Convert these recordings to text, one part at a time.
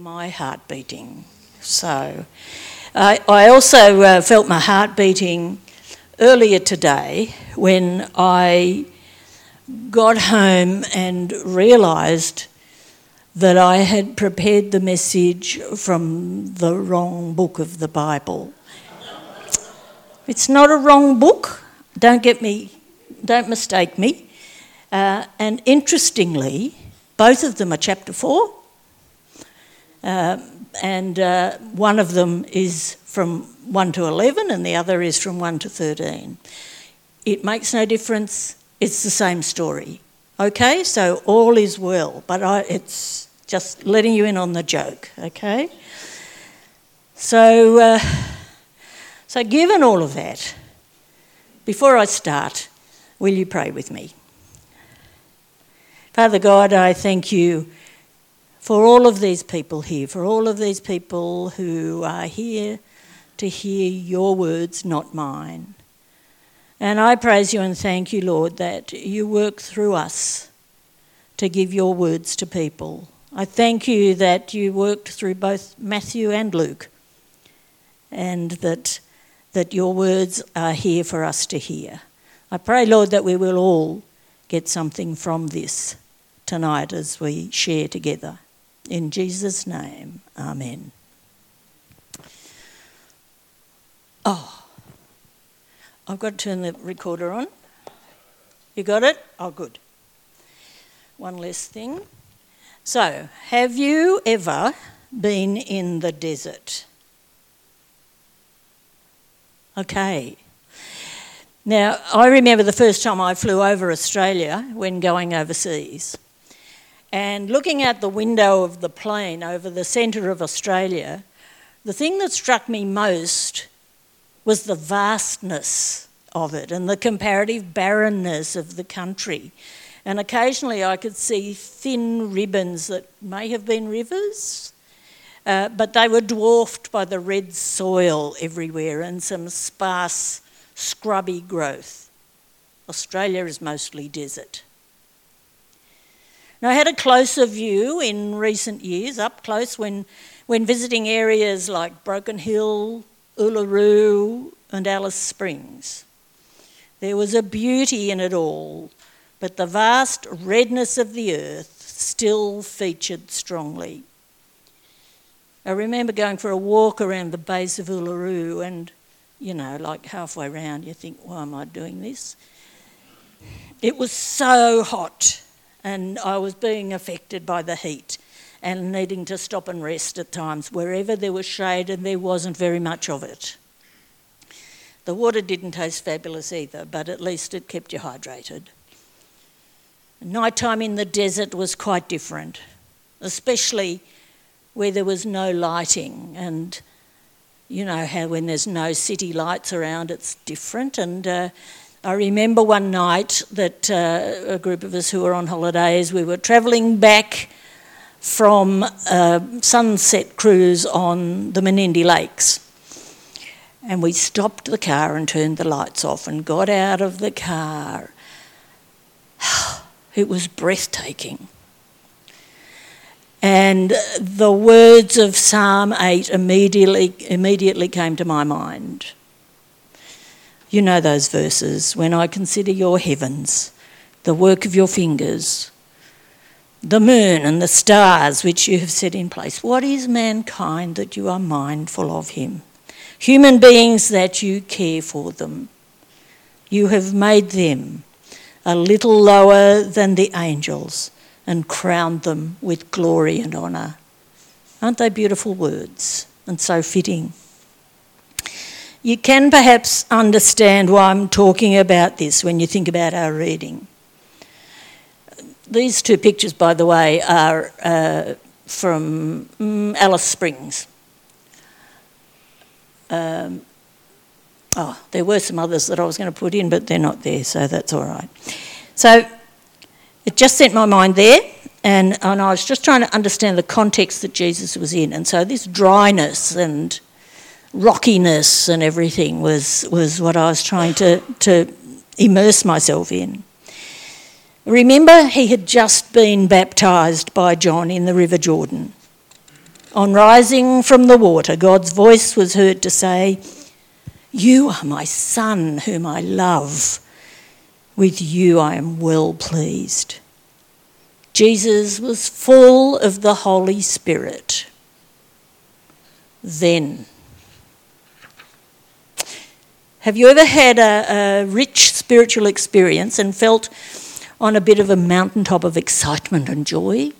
my heart beating. So, I, I also uh, felt my heart beating earlier today when I got home and realised that I had prepared the message from the wrong book of the Bible. It's not a wrong book, don't get me, don't mistake me. Uh, and interestingly, both of them are chapter 4. Uh, and uh, one of them is from 1 to 11 and the other is from 1 to 13. It makes no difference, it's the same story. Okay, so all is well, but I, it's just letting you in on the joke, okay? So, uh, so given all of that, before I start, will you pray with me? Father God, I thank you for all of these people here, for all of these people who are here to hear your words, not mine. And I praise you and thank you, Lord, that you work through us to give your words to people. I thank you that you worked through both Matthew and Luke and that, that your words are here for us to hear. I pray, Lord, that we will all get something from this tonight as we share together. In Jesus' name, Amen. Oh, I've got to turn the recorder on. You got it? Oh, good. One less thing. So, have you ever been in the desert? Okay. Now, I remember the first time I flew over Australia when going overseas. And looking out the window of the plane over the centre of Australia, the thing that struck me most was the vastness of it and the comparative barrenness of the country. And occasionally I could see thin ribbons that may have been rivers, uh, but they were dwarfed by the red soil everywhere and some sparse, scrubby growth. Australia is mostly desert. Now, I had a closer view in recent years, up close, when, when visiting areas like Broken Hill, Uluru, and Alice Springs. There was a beauty in it all, but the vast redness of the earth still featured strongly. I remember going for a walk around the base of Uluru, and you know, like halfway round, you think, why am I doing this? It was so hot and I was being affected by the heat and needing to stop and rest at times wherever there was shade and there wasn't very much of it. The water didn't taste fabulous either, but at least it kept you hydrated. Nighttime in the desert was quite different, especially where there was no lighting. And you know how when there's no city lights around, it's different. And uh, I remember one night that uh, a group of us who were on holidays, we were travelling back from a sunset cruise on the Menindee Lakes. And we stopped the car and turned the lights off and got out of the car. It was breathtaking. And the words of Psalm 8 immediately, immediately came to my mind. You know those verses. When I consider your heavens, the work of your fingers, the moon and the stars which you have set in place. What is mankind that you are mindful of him? Human beings that you care for them. You have made them a little lower than the angels and crowned them with glory and honour. Aren't they beautiful words and so fitting? You can perhaps understand why I'm talking about this when you think about our reading. These two pictures, by the way, are uh, from um, Alice Springs. Um, oh, there were some others that I was going to put in, but they're not there, so that's all right. So it just sent my mind there, and, and I was just trying to understand the context that Jesus was in. And so this dryness and rockiness and everything was, was what I was trying to, to immerse myself in. Remember, he had just been baptised by John in the River Jordan. On rising from the water, God's voice was heard to say, You are my Son, whom I love. With you I am well pleased. Jesus was full of the Holy Spirit. Then, have you ever had a, a, rich spiritual experience and felt on a bit of a mountaintop of excitement and joy?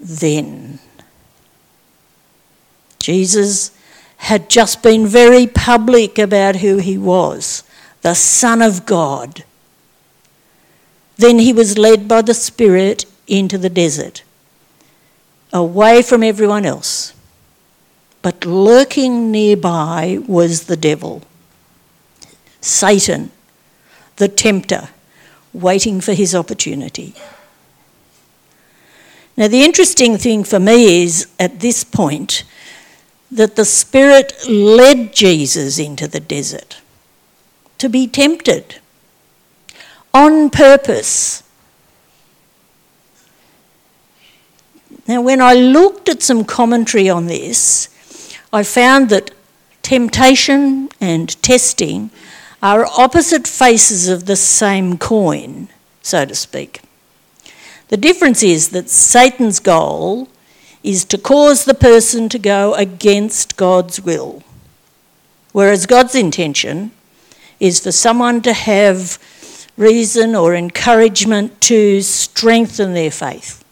Then, Jesus had just been very public about who he was the Son of God. Then he was led by the Spirit into the desert, away from everyone else. But lurking nearby was the devil, Satan, the tempter, waiting for his opportunity. Now, the interesting thing for me is at this point that the Spirit led Jesus into the desert to be tempted on purpose. Now, when I looked at some commentary on this, I found that temptation and testing are opposite faces of the same coin, so to speak. The difference is that Satan's goal is to cause the person to go against God's will, whereas God's intention is for someone to have reason or encouragement to strengthen their faith.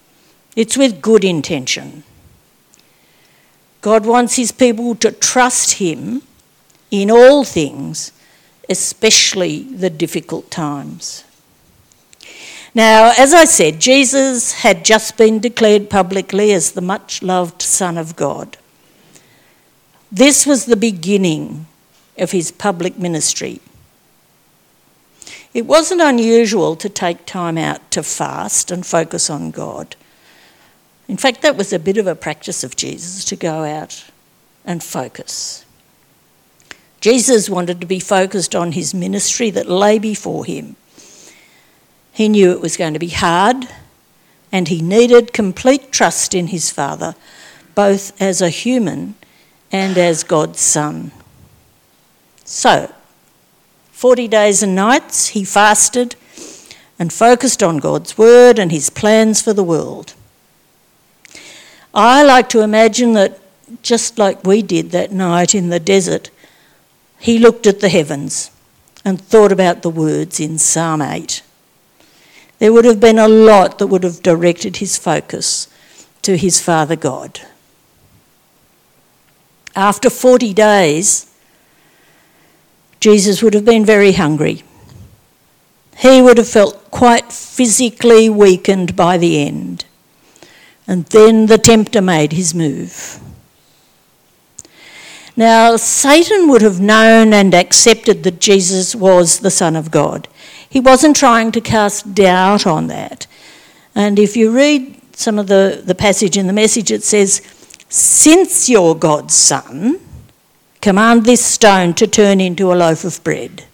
It's with good intention. God wants his people to trust him in all things, especially the difficult times. Now, as I said, Jesus had just been declared publicly as the much loved Son of God. This was the beginning of his public ministry. It wasn't unusual to take time out to fast and focus on God. In fact, that was a bit of a practice of Jesus to go out and focus. Jesus wanted to be focused on his ministry that lay before him. He knew it was going to be hard, and he needed complete trust in his Father, both as a human and as God's Son. So, 40 days and nights he fasted and focused on God's Word and his plans for the world. I like to imagine that just like we did that night in the desert, he looked at the heavens and thought about the words in Psalm 8. There would have been a lot that would have directed his focus to his Father God. After 40 days, Jesus would have been very hungry. He would have felt quite physically weakened by the end. And then the tempter made his move. Now, Satan would have known and accepted that Jesus was the Son of God. He wasn't trying to cast doubt on that. And if you read some of the, the passage in the message, it says, Since you're God's Son, command this stone to turn into a loaf of bread.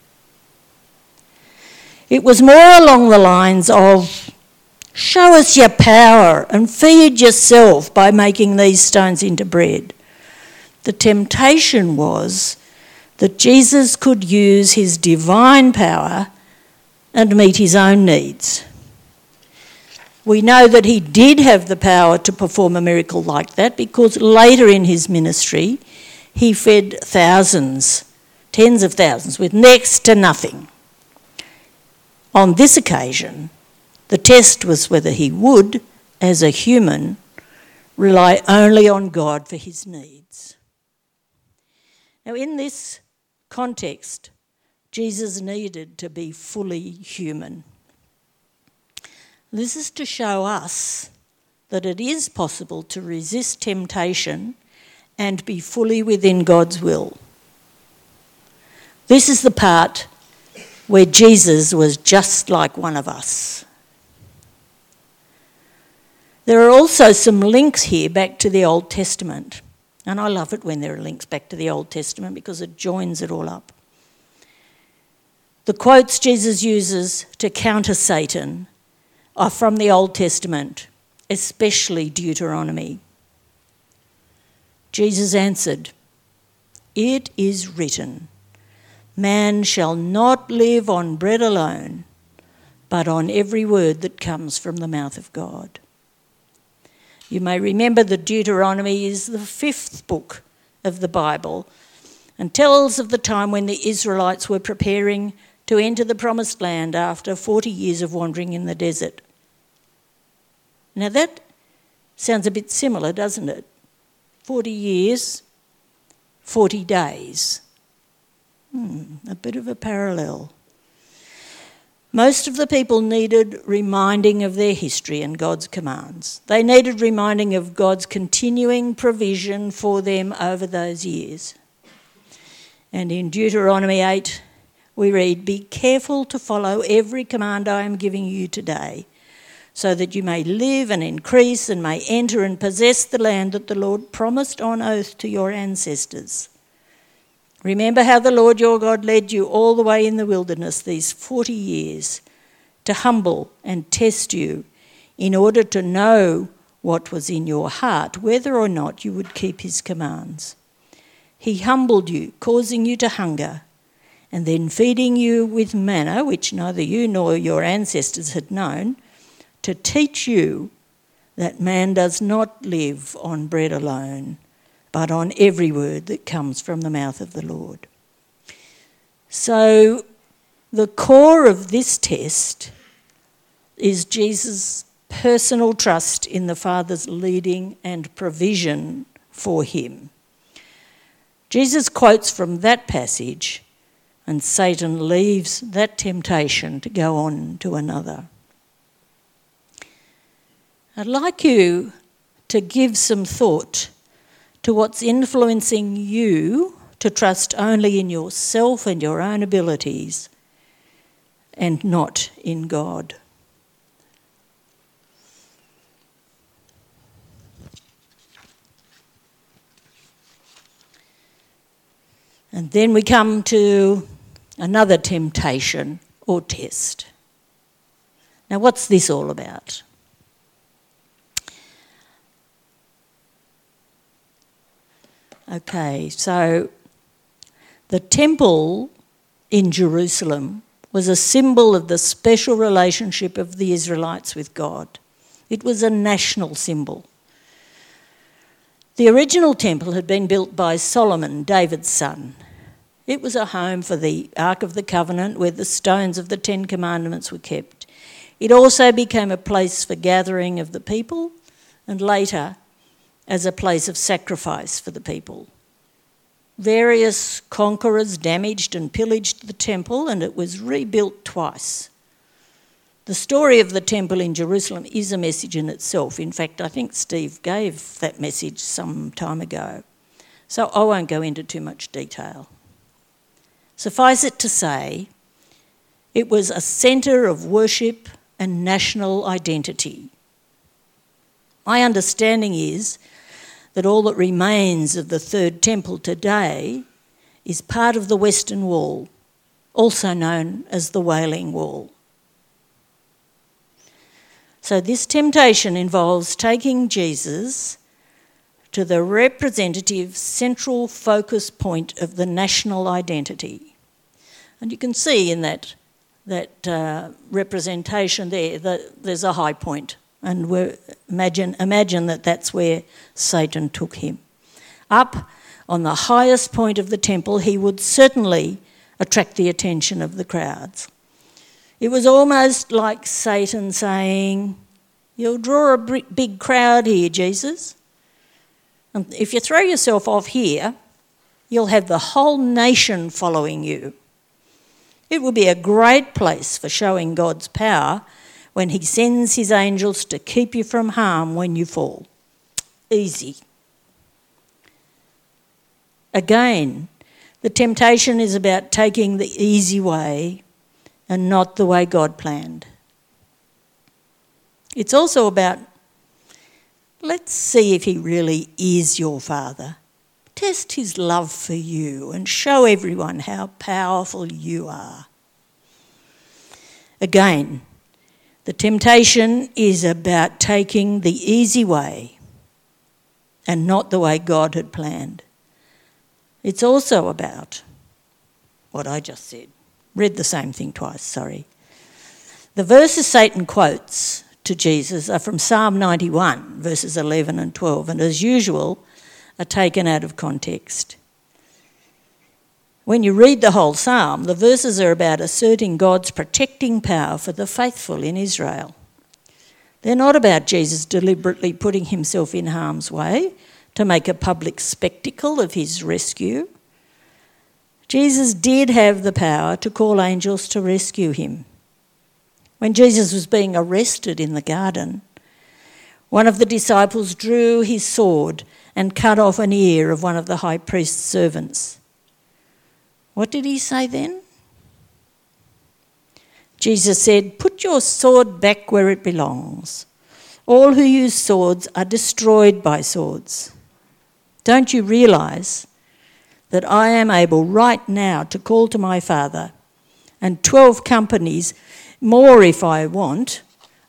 It was more along the lines of Show us your power and feed yourself by making these stones into bread. The temptation was that Jesus could use his divine power and meet his own needs. We know that he did have the power to perform a miracle like that because later in his ministry he fed thousands, tens of thousands, with next to nothing. On this occasion, the test was whether he would, as a human, rely only on God for his needs. Now, in this context, Jesus needed to be fully human. This is to show us that it is possible to resist temptation and be fully within God's will. This is the part where Jesus was just like one of us. There are also some links here back to the Old Testament. And I love it when there are links back to the Old Testament because it joins it all up. The quotes Jesus uses to counter Satan are from the Old Testament, especially Deuteronomy. Jesus answered, It is written, Man shall not live on bread alone, but on every word that comes from the mouth of God. You may remember that Deuteronomy is the fifth book of the Bible and tells of the time when the Israelites were preparing to enter the promised land after 40 years of wandering in the desert. Now that sounds a bit similar, doesn't it? 40 years, 40 days. Hmm, a bit of a parallel. Most of the people needed reminding of their history and God's commands. They needed reminding of God's continuing provision for them over those years. And in Deuteronomy 8, we read, Be careful to follow every command I am giving you today, so that you may live and increase and may enter and possess the land that the Lord promised on oath to your ancestors. Remember how the Lord your God led you all the way in the wilderness these 40 years to humble and test you in order to know what was in your heart, whether or not you would keep his commands. He humbled you, causing you to hunger, and then feeding you with manna, which neither you nor your ancestors had known, to teach you that man does not live on bread alone, but on every word that comes from the mouth of the Lord. So, the core of this test is Jesus' personal trust in the Father's leading and provision for him. Jesus quotes from that passage, and Satan leaves that temptation to go on to another. I'd like you to give some thought to what's influencing you to trust only in yourself and your own abilities and not in God. And then we come to another temptation or test. Now, what's this all about? Okay, so the temple in Jerusalem was a symbol of the special relationship of the Israelites with God. It was a national symbol. The original temple had been built by Solomon, David's son, it was a home for the Ark of the Covenant where the stones of the Ten Commandments were kept. It also became a place for gathering of the people and later as a place of sacrifice for the people. Various conquerors damaged and pillaged the temple and it was rebuilt twice. The story of the temple in Jerusalem is a message in itself. In fact, I think Steve gave that message some time ago. So I won't go into too much detail. Suffice it to say, it was a centre of worship and national identity. My understanding is that all that remains of the Third Temple today is part of the Western Wall, also known as the Wailing Wall. So, this temptation involves taking Jesus to the representative central focus point of the national identity. And you can see in that, that uh, representation there that there's a high point, and imagine, imagine that that's where Satan took him. Up on the highest point of the temple, he would certainly attract the attention of the crowds. It was almost like Satan saying, You'll draw a big crowd here, Jesus. And if you throw yourself off here, you'll have the whole nation following you. It will be a great place for showing God's power when He sends His angels to keep you from harm when you fall. Easy. Again, the temptation is about taking the easy way and not the way God planned. It's also about Let's see if he really is your father. Test his love for you and show everyone how powerful you are. Again, the temptation is about taking the easy way and not the way God had planned. It's also about what I just said. Read the same thing twice, sorry. The verses Satan quotes to Jesus are from Psalm 91, verses 11 and 12, and as usual, are taken out of context. When you read the whole psalm, the verses are about asserting God's protecting power for the faithful in Israel. They're not about Jesus deliberately putting himself in harm's way to make a public spectacle of his rescue. Jesus did have the power to call angels to rescue him. When Jesus was being arrested in the garden, one of the disciples drew his sword and cut off an ear of one of the high priest's servants. What did he say then? Jesus said, Put your sword back where it belongs. All who use swords are destroyed by swords. Don't you realize that I am able right now to call to my Father and 12 companies, more if I want,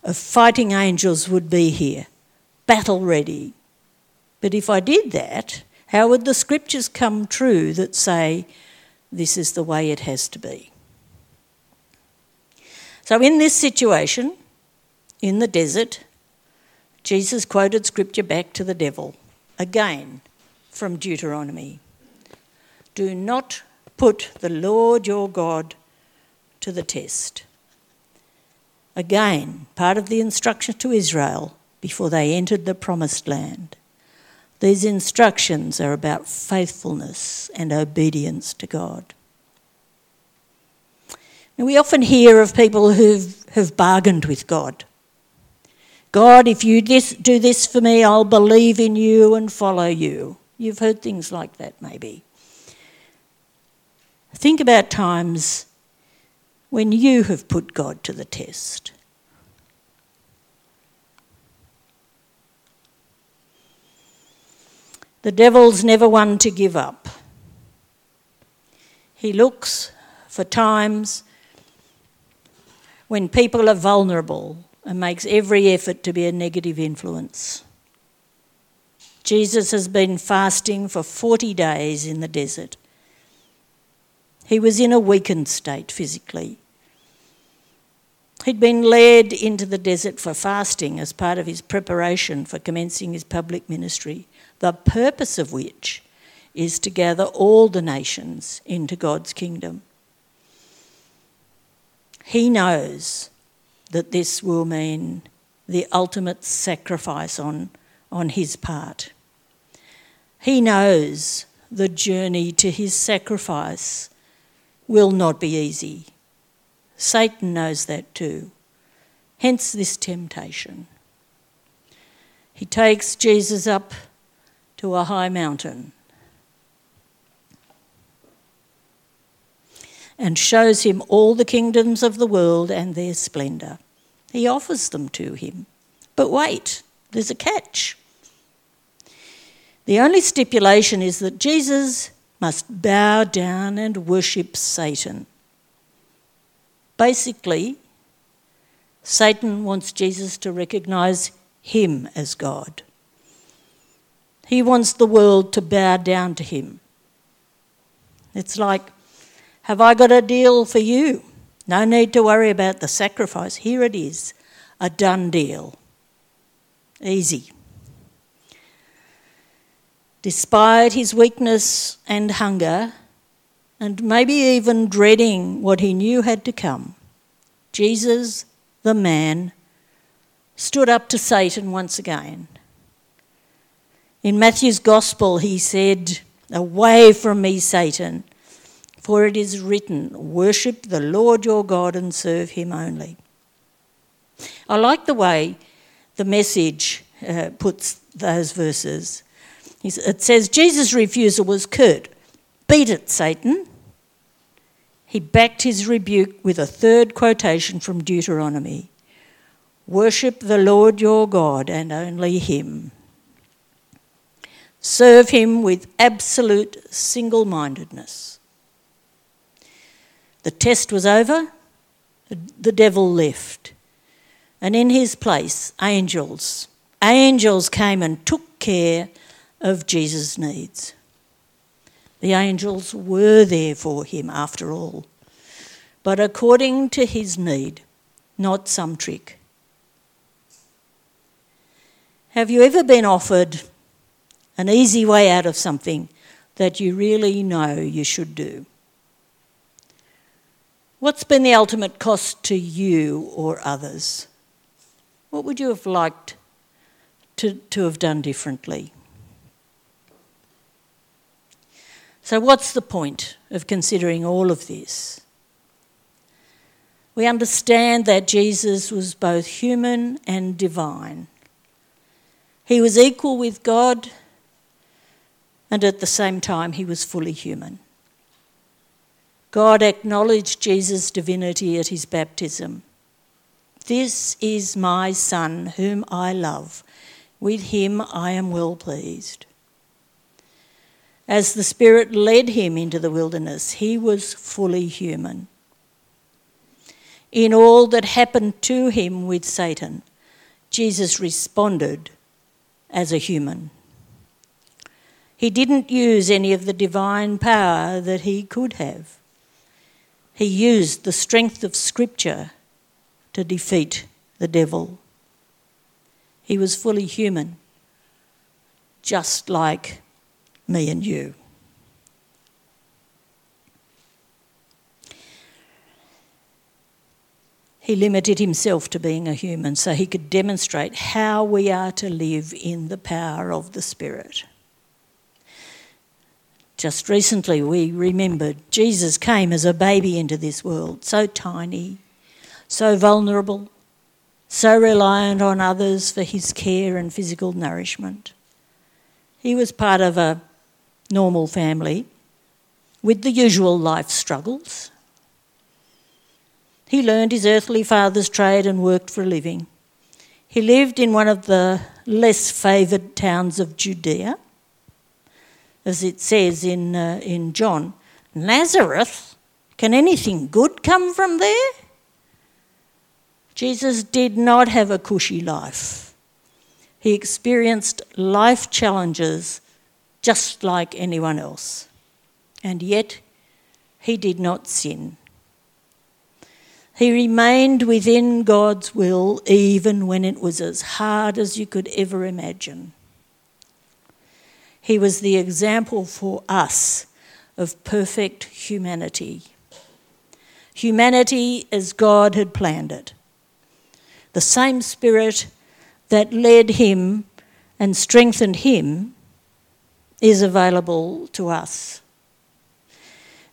of fighting angels would be here, battle ready. But if I did that, how would the scriptures come true that say, this is the way it has to be. So, in this situation, in the desert, Jesus quoted scripture back to the devil, again from Deuteronomy. Do not put the Lord your God to the test. Again, part of the instruction to Israel before they entered the promised land. These instructions are about faithfulness and obedience to God. Now, we often hear of people who have bargained with God. God, if you this, do this for me, I'll believe in you and follow you. You've heard things like that, maybe. Think about times when you have put God to the test. The devil's never one to give up. He looks for times when people are vulnerable and makes every effort to be a negative influence. Jesus has been fasting for 40 days in the desert. He was in a weakened state physically. He'd been led into the desert for fasting as part of his preparation for commencing his public ministry the purpose of which is to gather all the nations into God's kingdom. He knows that this will mean the ultimate sacrifice on, on his part. He knows the journey to his sacrifice will not be easy. Satan knows that too. Hence this temptation. He takes Jesus up to a high mountain and shows him all the kingdoms of the world and their splendour. He offers them to him. But wait, there's a catch. The only stipulation is that Jesus must bow down and worship Satan. Basically, Satan wants Jesus to recognise him as God. He wants the world to bow down to him. It's like, have I got a deal for you? No need to worry about the sacrifice. Here it is a done deal. Easy. Despite his weakness and hunger, and maybe even dreading what he knew had to come, Jesus, the man, stood up to Satan once again in Matthew's Gospel, he said, Away from me, Satan, for it is written, Worship the Lord your God and serve him only. I like the way the message uh, puts those verses. It says, Jesus' refusal was curt Beat it, Satan. He backed his rebuke with a third quotation from Deuteronomy Worship the Lord your God and only him. Serve him with absolute single mindedness. The test was over, the devil left. And in his place, angels, angels came and took care of Jesus' needs. The angels were there for him after all, but according to his need, not some trick. Have you ever been offered an easy way out of something that you really know you should do? What's been the ultimate cost to you or others? What would you have liked to, to have done differently? So, what's the point of considering all of this? We understand that Jesus was both human and divine. He was equal with God, and at the same time, he was fully human. God acknowledged Jesus' divinity at his baptism. This is my Son, whom I love. With him I am well pleased. As the Spirit led him into the wilderness, he was fully human. In all that happened to him with Satan, Jesus responded as a human. He didn't use any of the divine power that he could have. He used the strength of Scripture to defeat the devil. He was fully human, just like me and you. He limited himself to being a human so he could demonstrate how we are to live in the power of the Spirit. Just recently, we remembered Jesus came as a baby into this world, so tiny, so vulnerable, so reliant on others for his care and physical nourishment. He was part of a normal family with the usual life struggles. He learned his earthly father's trade and worked for a living. He lived in one of the less favoured towns of Judea. As it says in, uh, in John, Nazareth, can anything good come from there? Jesus did not have a cushy life. He experienced life challenges just like anyone else. And yet, he did not sin. He remained within God's will even when it was as hard as you could ever imagine. He was the example for us of perfect humanity. Humanity as God had planned it the same Spirit that led him and strengthened him is available to us.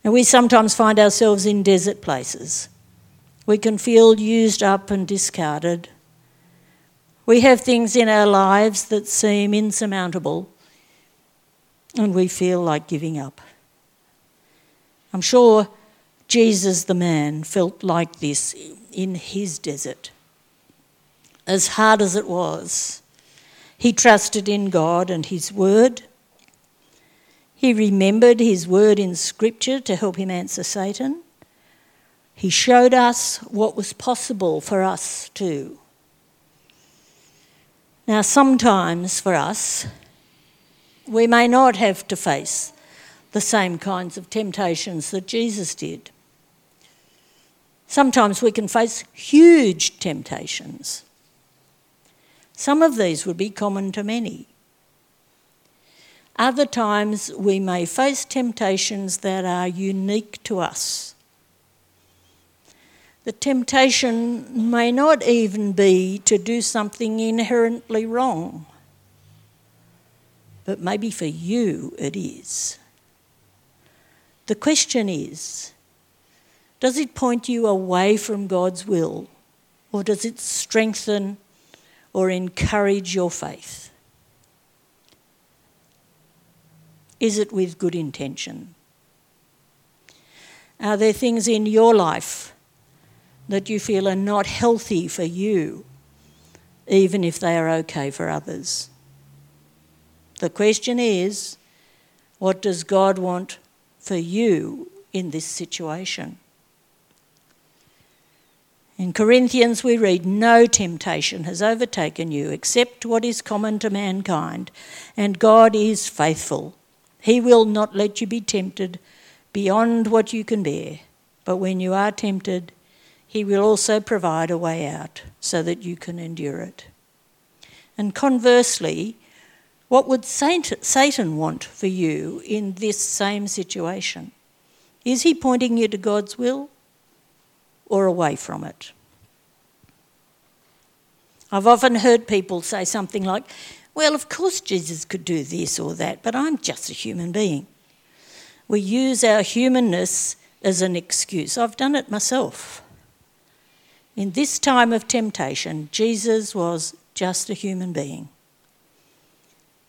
And we sometimes find ourselves in desert places. We can feel used up and discarded. We have things in our lives that seem insurmountable, and we feel like giving up. I'm sure Jesus the man felt like this in his desert as hard as it was. He trusted in God and His Word. He remembered His Word in Scripture to help him answer Satan. He showed us what was possible for us too. Now, sometimes for us, we may not have to face the same kinds of temptations that Jesus did. Sometimes we can face huge temptations. Some of these would be common to many. Other times we may face temptations that are unique to us. The temptation may not even be to do something inherently wrong, but maybe for you it is. The question is does it point you away from God's will, or does it strengthen or encourage your faith? Is it with good intention? Are there things in your life that you feel are not healthy for you, even if they are okay for others? The question is what does God want for you in this situation? In Corinthians, we read, No temptation has overtaken you except what is common to mankind, and God is faithful. He will not let you be tempted beyond what you can bear, but when you are tempted, He will also provide a way out so that you can endure it. And conversely, what would Satan want for you in this same situation? Is he pointing you to God's will or away from it? I've often heard people say something like, Well, of course Jesus could do this or that, but I'm just a human being. We use our humanness as an excuse. I've done it myself. In this time of temptation, Jesus was just a human being.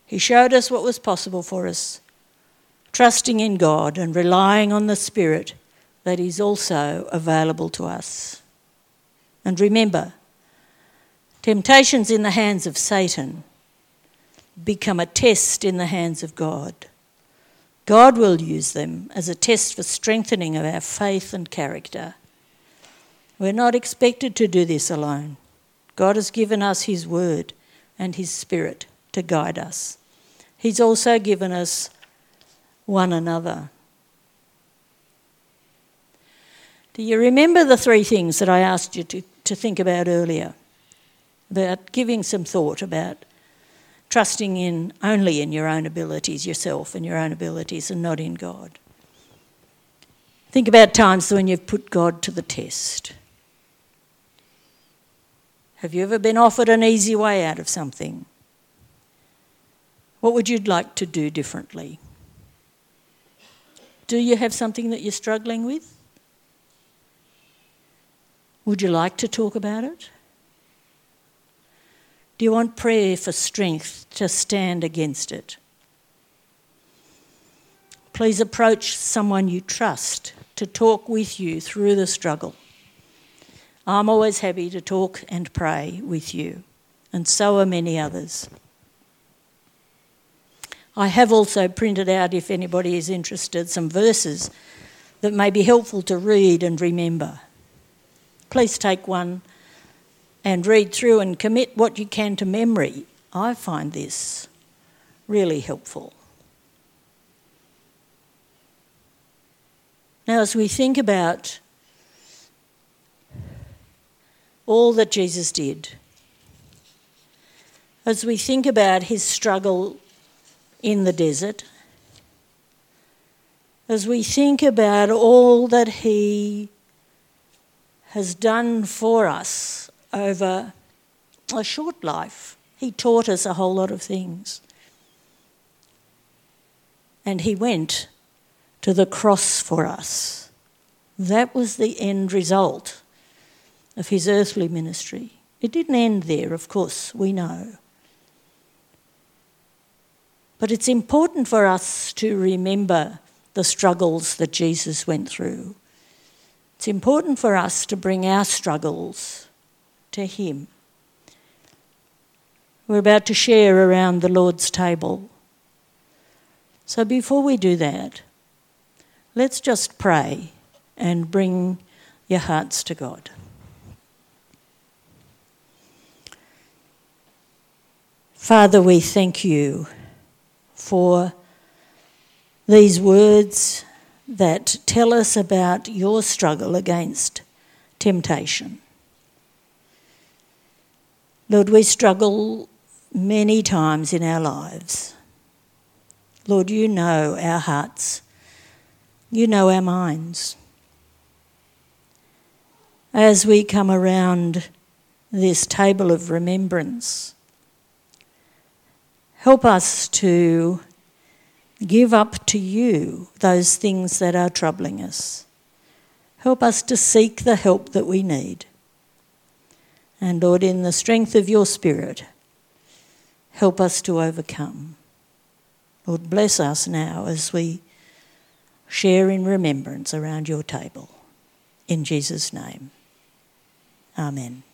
He showed us what was possible for us, trusting in God and relying on the Spirit that is also available to us. And remember, temptations in the hands of Satan become a test in the hands of God. God will use them as a test for strengthening of our faith and character. We're not expected to do this alone. God has given us His Word and His Spirit to guide us. He's also given us one another. Do you remember the three things that I asked you to, to think about earlier? About giving some thought about trusting in only in your own abilities, yourself and your own abilities, and not in God. Think about times when you've put God to the test. Have you ever been offered an easy way out of something? What would you like to do differently? Do you have something that you're struggling with? Would you like to talk about it? Do you want prayer for strength to stand against it? Please approach someone you trust to talk with you through the struggle. I'm always happy to talk and pray with you, and so are many others. I have also printed out, if anybody is interested, some verses that may be helpful to read and remember. Please take one and read through and commit what you can to memory. I find this really helpful. Now, as we think about all that Jesus did. As we think about his struggle in the desert, as we think about all that he has done for us over a short life, he taught us a whole lot of things. And he went to the cross for us. That was the end result of his earthly ministry. It didn't end there, of course, we know. But it's important for us to remember the struggles that Jesus went through. It's important for us to bring our struggles to Him. We're about to share around the Lord's table. So before we do that, let's just pray and bring your hearts to God. Father, we thank you for these words that tell us about your struggle against temptation. Lord, we struggle many times in our lives. Lord, you know our hearts, you know our minds. As we come around this table of remembrance, Help us to give up to you those things that are troubling us. Help us to seek the help that we need. And Lord, in the strength of your Spirit, help us to overcome. Lord, bless us now as we share in remembrance around your table. In Jesus' name, Amen.